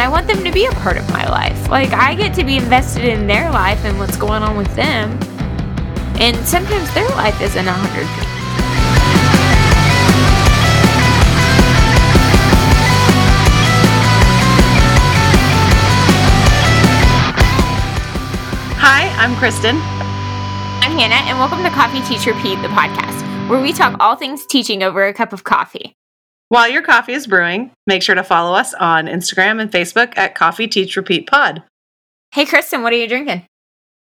and I want them to be a part of my life. Like, I get to be invested in their life and what's going on with them. And sometimes their life isn't 100 Hi, I'm Kristen. I'm Hannah, and welcome to Coffee Teach Repeat, the podcast, where we talk all things teaching over a cup of coffee. While your coffee is brewing, make sure to follow us on Instagram and Facebook at Coffee Teach Repeat Pod. Hey, Kristen, what are you drinking?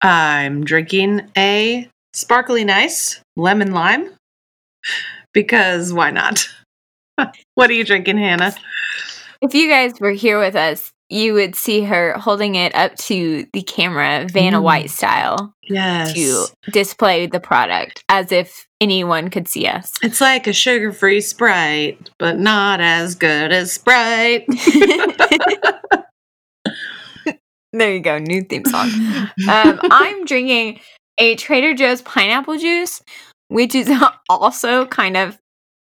I'm drinking a sparkly nice lemon lime because why not? what are you drinking, Hannah? If you guys were here with us, you would see her holding it up to the camera, Vanna Mm. White style, Yes. to display the product as if anyone could see us. It's like a sugar free Sprite, but not as good as Sprite. there you go, new theme song. um, I'm drinking a Trader Joe's pineapple juice, which is also kind of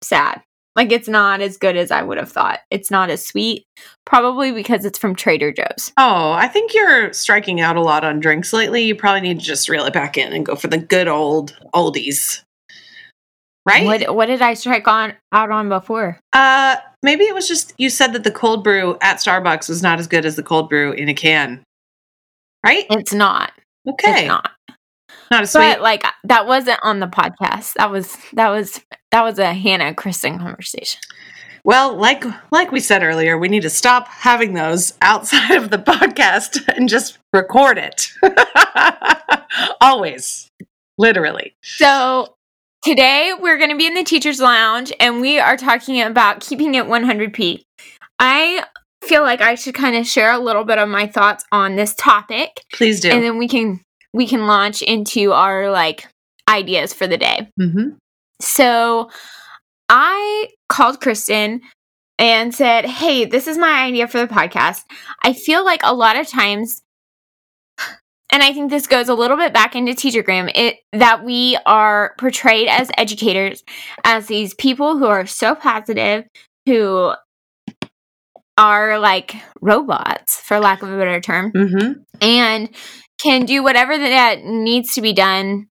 sad. Like it's not as good as I would have thought. It's not as sweet, probably because it's from Trader Joe's. Oh, I think you're striking out a lot on drinks lately. You probably need to just reel it back in and go for the good old oldies. Right? What what did I strike on out on before? Uh, maybe it was just you said that the cold brew at Starbucks was not as good as the cold brew in a can. Right? It's not. Okay. It's not. Not as sweet. But like that wasn't on the podcast. That was that was that was a Hannah Kristen conversation. well, like like we said earlier, we need to stop having those outside of the podcast and just record it. Always. Literally. So today we're going to be in the teacher's lounge and we are talking about keeping it 100p. I feel like I should kind of share a little bit of my thoughts on this topic Please do. and then we can we can launch into our like ideas for the day. mm-hmm. So I called Kristen and said, Hey, this is my idea for the podcast. I feel like a lot of times, and I think this goes a little bit back into Teachergram, it that we are portrayed as educators as these people who are so positive, who are like robots, for lack of a better term Mm-hmm. and can do whatever that needs to be done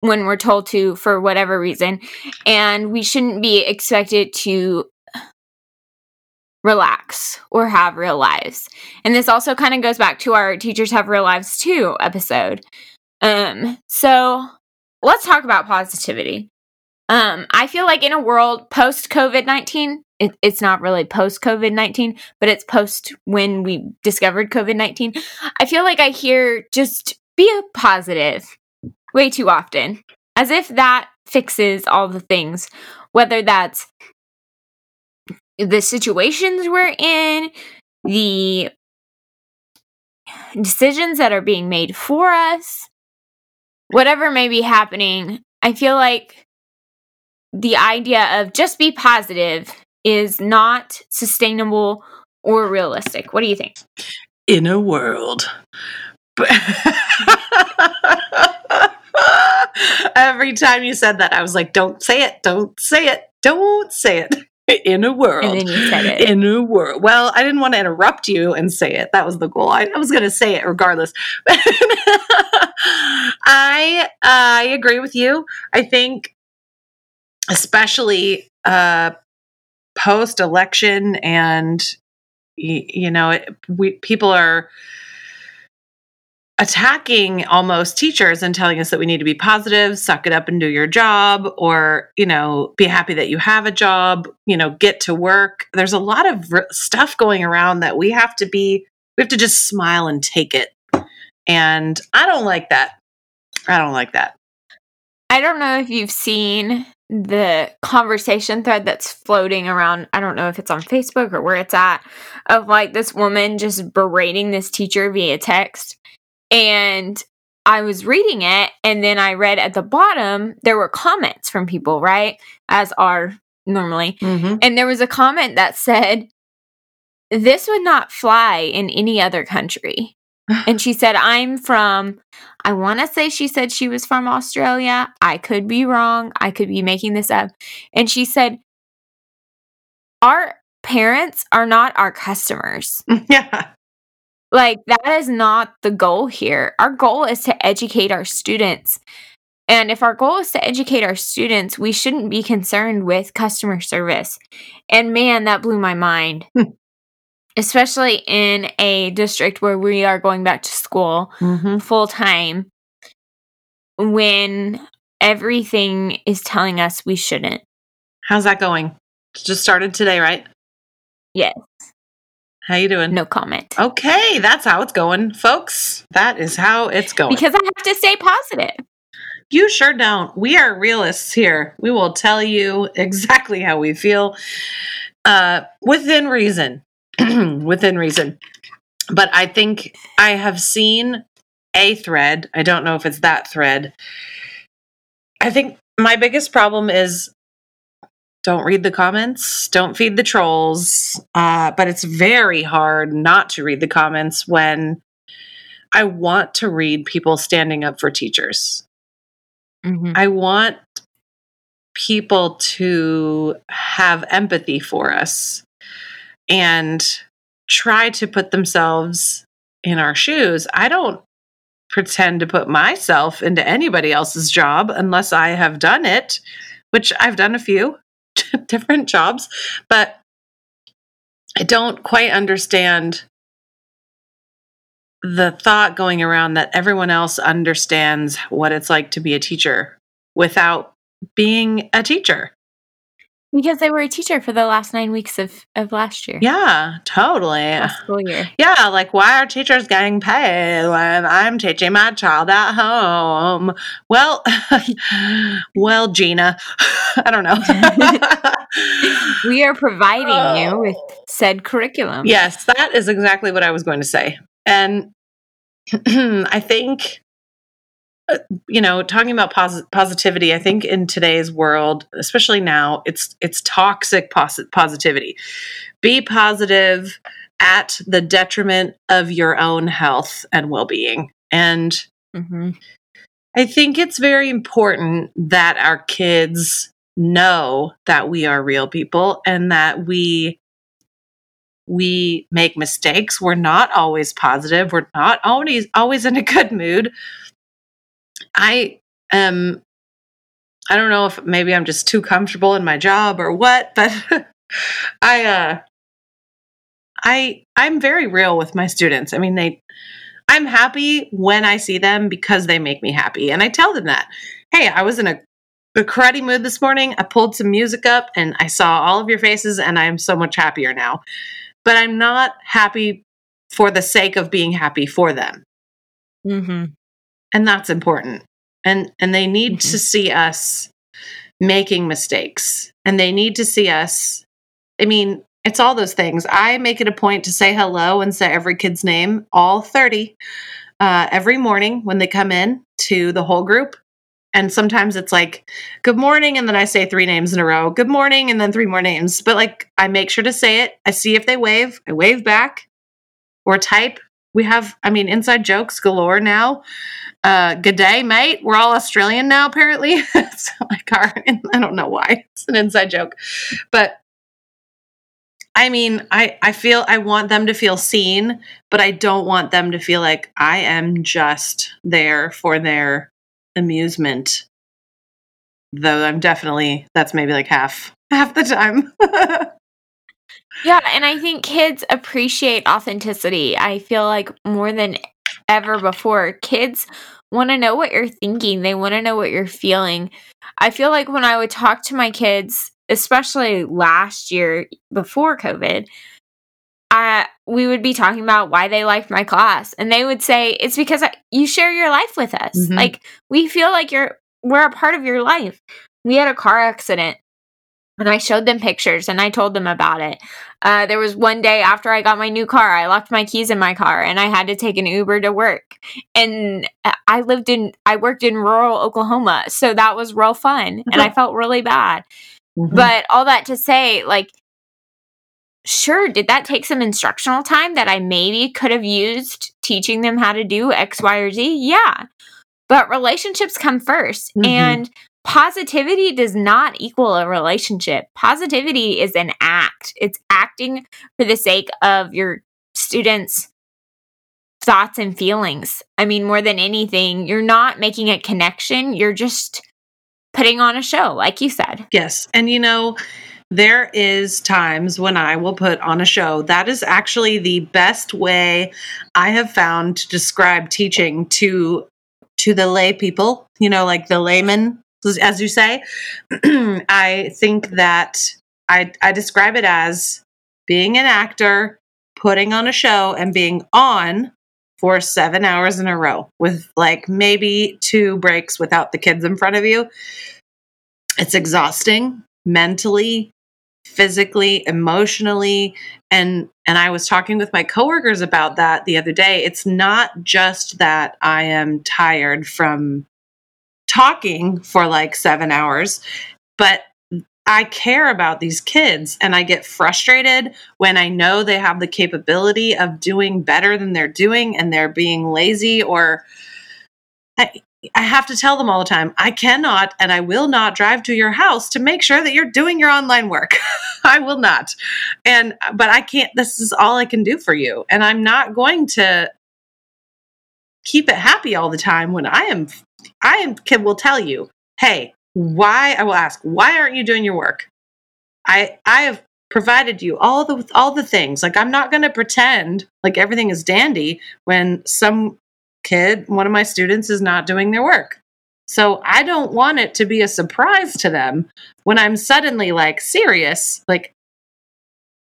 when we're told to for whatever reason. And we shouldn't be expected to relax or have real lives. And this also kind of goes back to our teachers have real lives too episode. Um so let's talk about positivity um i feel like in a world post covid-19 it, it's not really post covid-19 but it's post when we discovered covid-19 I feel like I hear just be a positive way too often, as if that fixes all the things, whether that's the situations we're in, the decisions that are being made for us, whatever may be happening. I feel like the idea of just be positive is not sustainable or realistic. What do you think? in a world. Every time you said that, I was like, don't say it, don't say it, don't say it. In a world. And then you said it. In a world. Well, I didn't want to interrupt you and say it. That was the goal. I, I was going to say it regardless. I uh, I agree with you. I think, especially uh, post election, and you know, it, we people are attacking almost teachers and telling us that we need to be positive, suck it up and do your job, or, you know, be happy that you have a job, you know, get to work. There's a lot of r- stuff going around that we have to be, we have to just smile and take it. And I don't like that. I don't like that. I don't know if you've seen the conversation thread that's floating around. I don't know if it's on Facebook or where it's at, of like this woman just berating this teacher via text. And I was reading it, and then I read at the bottom, there were comments from people, right? As are normally. Mm-hmm. And there was a comment that said, This would not fly in any other country. And she said, I'm from, I want to say she said she was from Australia. I could be wrong. I could be making this up. And she said, Our parents are not our customers. yeah. Like, that is not the goal here. Our goal is to educate our students. And if our goal is to educate our students, we shouldn't be concerned with customer service. And man, that blew my mind. Hmm. Especially in a district where we are going back to school Mhm. full time when everything is telling us we shouldn't. How's that going? Just started today, right? Yes. How you doing? No comment. Okay, that's how it's going, folks. That is how it's going. Because I have to stay positive. You sure don't. We are realists here. We will tell you exactly how we feel uh, within reason. within reason. But I think I have seen a thread. I don't know if it's that thread. I think my biggest problem is don't read the comments, don't feed the trolls. Uh, but it's very hard not to read the comments when I want to read people standing up for teachers. Mhm. I want people to have empathy for us and try to put themselves in our shoes. I don't pretend to put myself into anybody else's job unless I have done it, which I've done a few different jobs, but I don't quite understand the thought going around that everyone else understands what it's like to be a teacher without being a teacher. Because they were a teacher for the last nine weeks of, of last year. Yeah, totally. Last school year. Yeah, like why are teachers getting paid when I'm teaching my child at home? Well, well, Gina, I don't know. We are providing you oh. with Oh. said curriculum. Yes, that is exactly what I was going to say. And I think, you know, talking about posi- positivity, I think in today's world, especially now, it's it's toxic posi- positivity. Be positive at the detriment of your own health and well-being. And hmm I think it's very important that our kids know that we are real people and that we we make mistakes. We're not always positive. We're not always always in a good mood. I am I don't know if maybe I'm just too comfortable in my job or what, but I uh I I'm very real with my students. I mean, they I'm happy when I see them because they make me happy. And I tell them that. Hey, I was in a, a karate mood this morning. I pulled some music up and I saw all of your faces and I'm so much happier now. But I'm not happy for the sake of being happy for them. hmm And that's important. And and they need Mhm. to see us making mistakes. And they need to see us I mean, it's all those things. I make it a point to say hello and say every kid's name, all 30, uh, every morning when they come in to the whole group. And sometimes it's like, good morning. And then I say three names in a row, good morning, and then three more names. But like, I make sure to say it. I see if they wave, I wave back or type. We have, I mean, inside jokes galore now. Uh, good day, mate. We're all Australian now, apparently. it's like our, I don't know why. It's an inside joke. But I mean, I I feel I want them to feel seen, but I don't want them to feel like I am just there for their amusement. Though I'm definitely that's maybe like half half the time. Yeah, and I think kids appreciate authenticity. I feel like more than ever before, kids want to know what you're thinking. They want to know what you're feeling. I feel like when I would talk to my kids, especially last year before COVID, I we would be talking about why they liked my class, and they would say it's because I, you share your life with us. Mhm. Like we feel like you're we're a part of your life. We had a car accident and I showed them pictures and I told them about it. Uh, there was one day after I got my new car, I locked my keys in my car and I had to take an Uber to work. And I lived in, I worked in rural Oklahoma. So that was real fun and I felt really bad. Mhm. But all that to say, like, sure, did that take some instructional time that I maybe could have used teaching them how to do X, Y, or Z? Yeah. But relationships come 1st Mhm. And positivity does not equal a relationship. Positivity is an act. It's acting for the sake of your students' thoughts and feelings. I mean, more than anything, you're not making a connection. You're just putting on a show, like you said. Yes. And you know, there is times when I will put on a show. That is actually the best way I have found to describe teaching to to the lay people, you know, like the layman as you say. I think that I I describe it as being an actor, putting on a show and being on for 7 hours in a row with like maybe two breaks without the kids in front of you. It's exhausting mentally, physically, emotionally, and and I was talking with my coworkers about that the other day. It's not just that I am tired from talking for like 7 hours, but I care about these kids and I get frustrated when I know they have the capability of doing better than they're doing and they're being lazy or I, I have to tell them all the time, I cannot and I will not drive to your house to make sure that you're doing your online work. I will not. And but I can't this is all I can do for you and I'm not going to keep it happy all the time when I am I am can will tell you, "Hey, why I will ask, why aren't you doing your work? I I have provided you all the all the things. Like I'm not going to pretend like everything is dandy when some kid, one of my students is not doing their work. So I don't want it to be a surprise to them when I'm suddenly like serious. Like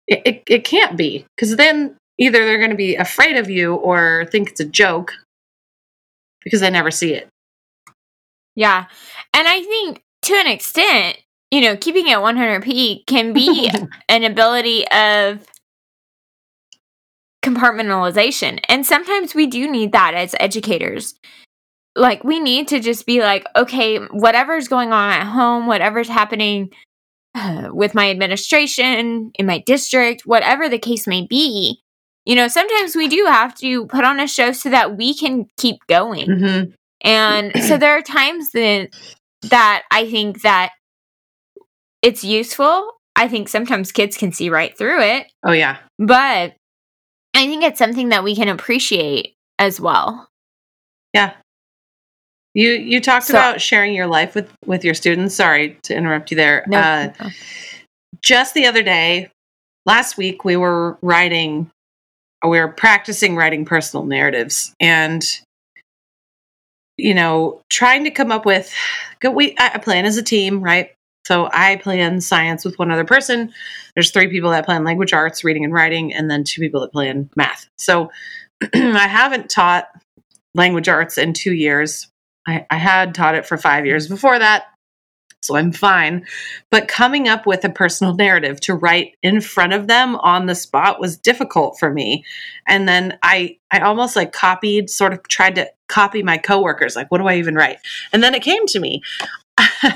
it, it, it can't be because then either they're going to be afraid of you or think it's a joke because they never see it. Yeah. And I think to an extent, you know, keeping it 100p can be an ability of compartmentalization. And sometimes we do need that as educators. Like, we need to just be like, okay, whatever's going on at home, whatever's happening uh, with my administration, in my district, whatever the case may be, you know, sometimes we do have to put on a show so that we can keep going. Mm-hmm. And so there are times that that I think that it's useful. I think sometimes kids can see right through it. Oh yeah. But I think it's something that we can appreciate as well. Yeah. You you talked so, about sharing your life with with your students. Sorry to interrupt you there. No, uh, no. Just the other day, last week we were writing we were practicing writing personal narratives and you know, trying to come up with we I plan as a team, right? So I plan science with one other person. There's three people that plan language arts, reading and writing, and then two people that plan math. So I haven't taught language arts in two years. I, I had taught it for five years before that so I'm fine. But coming up with a personal narrative to write in front of them on the spot was difficult for me. And then I I almost like copied, sort of tried to copy my coworkers. Like, what do I even write? And then it came to me.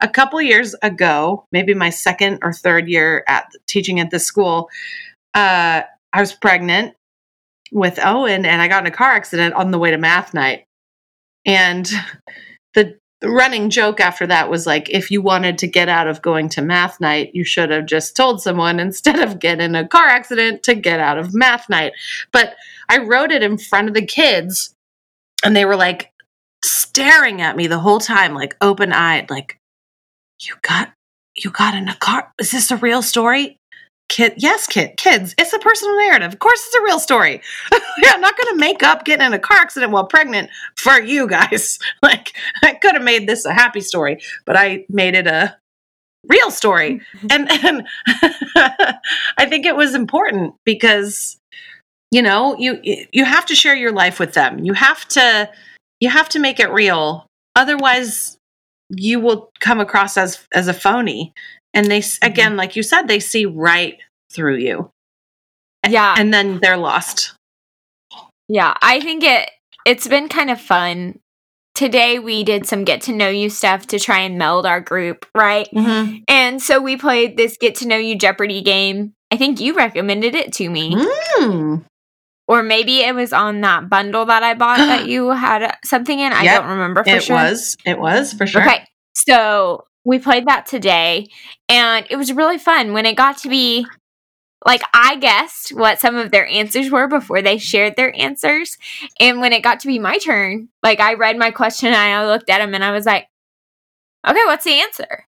a couple years ago, maybe my second or third year at teaching at this school, uh, I was pregnant with Owen and I got in a car accident on the way to math night. And the the running joke after that was like if you wanted to get out of going to math night you should have just told someone instead of get in a car accident to get out of math night. But i wrote it in front of the kids and they were like staring at me the whole time like open eyed like you got you got in a car? Is this a real story kid yes kid kids it's a personal narrative. Of course it's a real story. I'm not going to make up getting in a car accident while pregnant for you guys. Like i could have made this a happy story but i made it a real story. Mm-hmm. And and i think it was important because you know you you have to share your life with them. You have to you have to make it real. Otherwise you will come across as as a phony and they mm-hmm. again like you said they see right through you. Yeah. and then they're lost. Yeah i think it it's been kind of fun. Today we did some get to know you stuff to try and meld our group right? Mm-hmm. and so we played this get to know you jeopardy game. I think you recommended it to me. Mm. or maybe it was on that bundle that i bought that you had something in. I yep, don't remember for it sure. it was. It was for sure. Okay. So we played that today, and it was really fun when it got to be like I guessed what some of their answers were before they shared their answers. And when it got to be my turn, like I read my question and I looked at them and I was like, okay, what's the answer?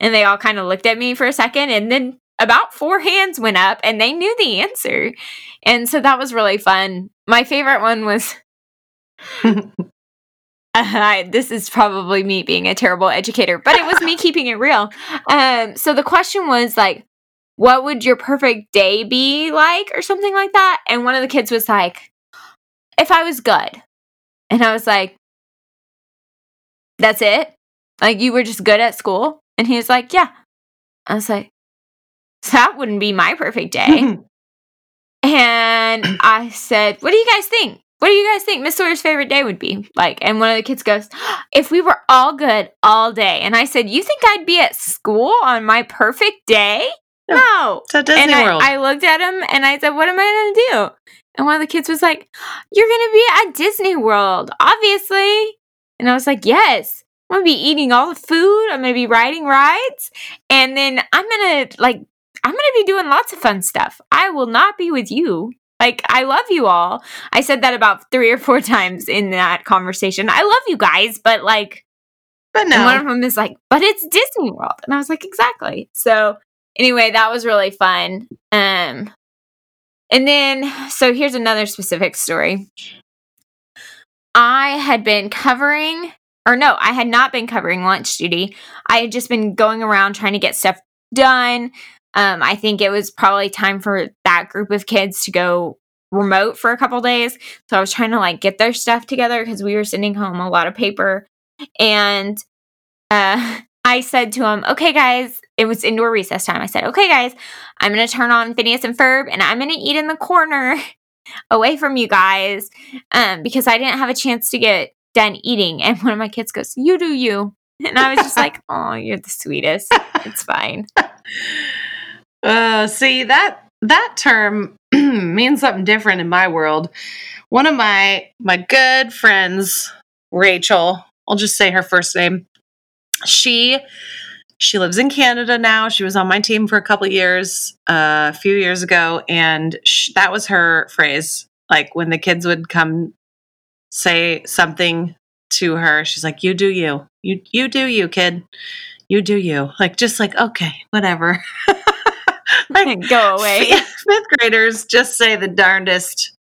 And they all kind of looked at me for a second and then about four hands went up and they knew the answer. And so that was really fun. My favorite one was uh, this is probably me being a terrible educator, but it was me keeping it real. Um, so the question was like, what would your perfect day be like or something like that? And one of the kids was like if i was good. And i was like that's it? Like you were just good at school? And he was like yeah. I was like that wouldn't be my perfect day. And i said what do you guys think what do you guys think miss sawyer's favorite day would be like and one of the kids goes if we were all good all day and i said you think i'd be at school on my perfect day no. It's at Disney and I, World. I looked at him and I said, What am I going to do? And one of the kids was like, You're going to be at Disney World, obviously. And I was like, Yes. I'm going to be eating all the food. I'm going to be riding rides. And then I'm going to, like, I'm going to be doing lots of fun stuff. I will not be with you. Like, I love you all. I said that about three or four times in that conversation. I love you guys, but like, but and one of them is like, but it's Disney World. And I was like, exactly. So anyway, that was really fun. Um and then so here's another specific story. I had been covering or no, I had not been covering lunch duty. I had just been going around trying to get stuff done. Um, I think it was probably time for that group of kids to go remote for a couple days. So I was trying to like get their stuff together because we were sending home a lot of paper. And uh, I said to them, okay, guys, it was indoor recess time. I said, okay, guys, I'm going to turn on Phineas and Ferb and I'm going to eat in the corner away from you guys um, because I didn't have a chance to get done eating. And one of my kids goes, you do you. And I was just like, oh, you're the sweetest. It's fine. Uh, see that that term means something different in my world. One of my my good friends, Rachel, I'll just say her first name. She she lives in Canada now. She was on my team for a couple years, uh, a few years ago, and that was her phrase. Like when the kids would come say something to her, she's like, "You do you, you you do you, kid, you do you." Like just like okay, whatever. like Go away. Fifth graders just say the darndest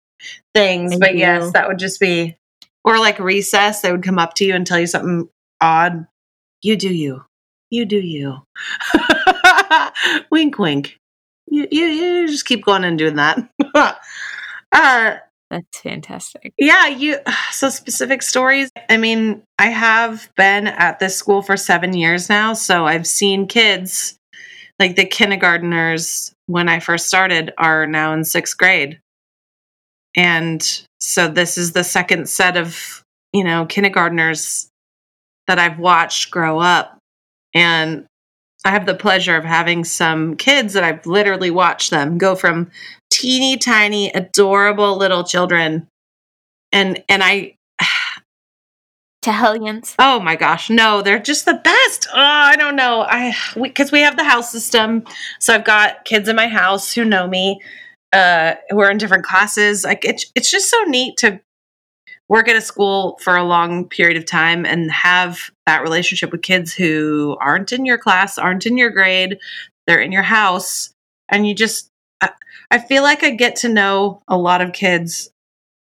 things, but do. yes, that would just be, or like recess, they would come up to you and tell you something odd. You do you, you do you. wink, wink. You, you, you just keep going and doing that. uh, That's fantastic. yeah, you so specific stories. I mean, I have been at this school for 7 years now, so I've seen kids like the kindergarteners when I first started are now in 6th grade. And so this is the second set of, you know, kindergarteners that I've watched grow up and I have the pleasure of having some kids that I've literally watched them go from teeny tiny adorable little children and and I hellions. oh my gosh no they're just the best. Oh I don't know. I because we, have the house system. So I've got kids in my house who know me uh who are in different classes. Like it's it's just so neat to work at a school for a long period of time and have that relationship with kids who aren't in your class aren't in your grade. They're in your house. And you just I feel like I get to know a lot of kids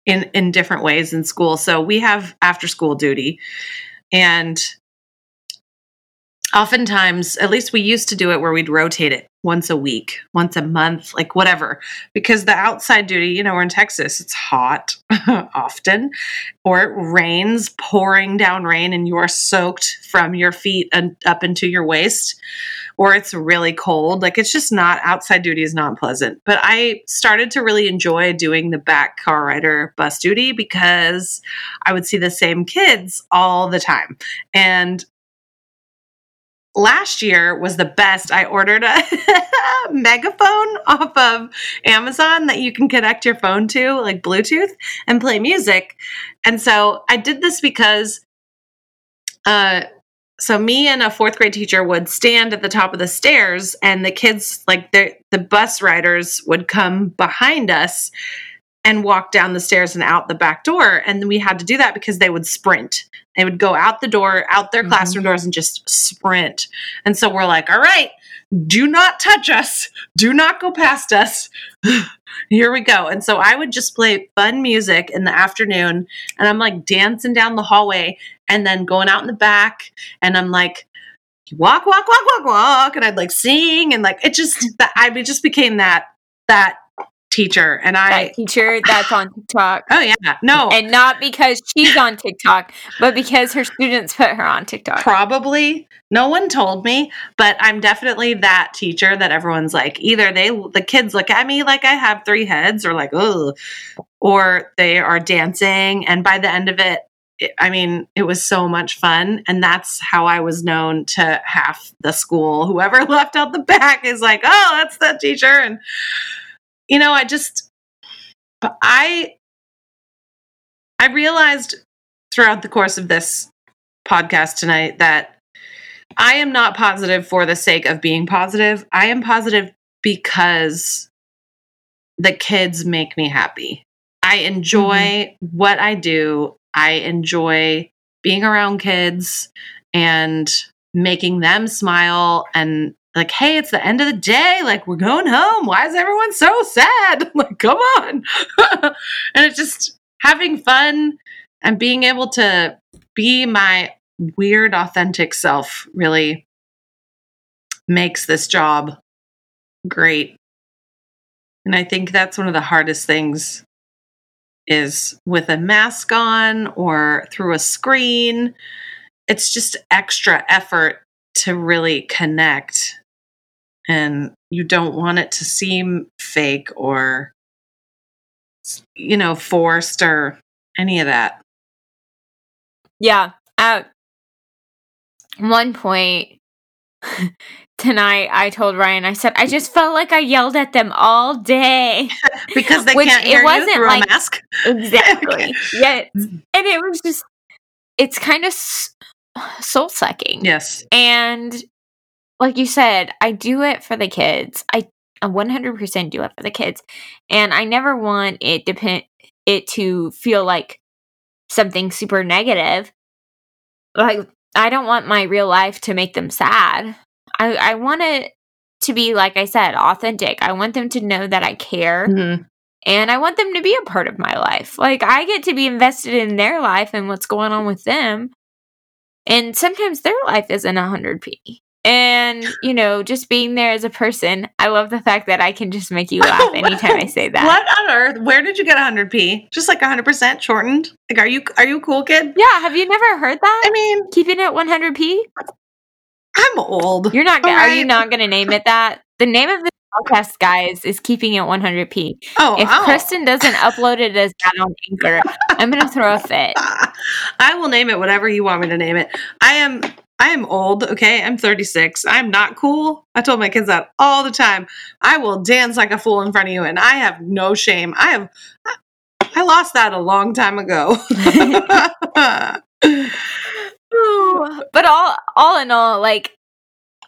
in in different ways in school. So we have after school duty and oftentimes at least we used to do it where we'd rotate it once a week, once a month, like whatever. Because the outside duty, you know, we're in Texas, it's hot often or it rains, pouring down rain and you are soaked from your feet and up into your waist or it's really cold. Like it's just not outside duty is not pleasant. But I started to really enjoy doing the back car rider bus duty because I would see the same kids all the time. And last year was the best. I ordered a megaphone off of Amazon that you can connect your phone to, like Bluetooth, and play music. And so I did this because uh so me and a fourth grade teacher would stand at the top of the stairs and the kids like the the bus riders would come behind us and walk down the stairs and out the back door. And we had to do that because they would sprint. They would go out the door out their Mhm. classroom doors and just sprint. And so we're like all right do not touch us. Do not go past us. Here we go. And so i would just play fun music in the afternoon and i'm like dancing down the hallway and then going out in the back and i'm like walk walk walk walk walk and i'd like sing and like it just that i just became that that teacher and i That teacher that's on TikTok. oh yeah no And not because she's on TikTok, but because her students put her on TikTok. probably no one told me but i'm definitely that teacher that everyone's like either they the kids look at me like i have three heads or like oh or they are dancing and by the end of it it- I mean, it was so much fun. And that's how I was known to half the school. Whoever left out the back is like, oh, that's that teacher. And, you know, I just, I, I realized throughout the course of this podcast tonight that I am not positive for the sake of being positive. I am positive because the kids make me happy. I enjoy mm-hmm. what I do. I enjoy being around kids and making them smile and like, hey, it's the end of the day. Like, we're going home. Why is everyone so sad? like, come on. and it's just having fun and being able to be my weird, authentic self really makes this job great. And I think that's one of the hardest things is with a mask on or through a screen. It's just extra effort to really connect. And you don't want it to seem fake or, you know, forced or any of that. Yeah. At one point tonight, I told Ryan, I said, I just felt like I yelled at them all day. Because they Which can't it hear you wasn't through like- a mask. Exactly. Yeah. Mm-hmm. And it was just, it's kind of soul sucking. Yes. And like you said, I do it for the kids. I I 100% do it for the kids. And I never want it depend it to feel like something super negative. Like I don't want my real life to make them sad. I I want it to be like I said, authentic. I want them to know that I care Mhm. and I want them to be a part of my life. Like I get to be invested in their life and what's going on with them. And sometimes their life isn't a 100p. And, you know, just being there as a person, I love the fact that I can just make you laugh anytime I say that. What on earth? Where did you get 100p? Just like 100% shortened? Like, are you are you a cool kid? Yeah, have you never heard that? I mean, Keeping it 100p? I'm old. You're not gonna, are you not going to name it that? The name of the podcast, guys, is Keeping It 100p. oh, If I'll- Kristen doesn't upload it as that on Anchor, I'm going to throw a fit. I will name it whatever you want me to name it. I am I am old, okay? I'm 36. I'm not cool. I told my kids that all the time. I will dance like a fool in front of you and I have no shame. I have I lost that a long time ago. But all all in all like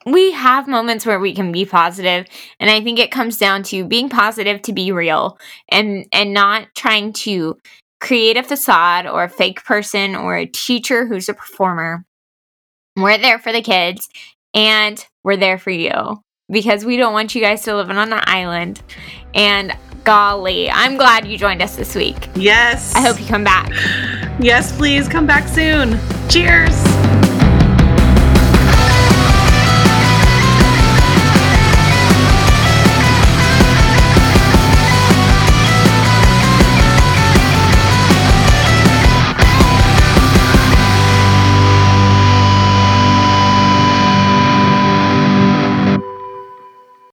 we have moments where we can be positive and i think it comes down to being positive to be real and and not trying to create a facade or a fake person or a teacher who's a performer we're there for the kids and we're there for you because we don't want you guys to live on an island and golly i'm glad you joined us this week yes. i hope you come back Yes, please come back soon. Cheers.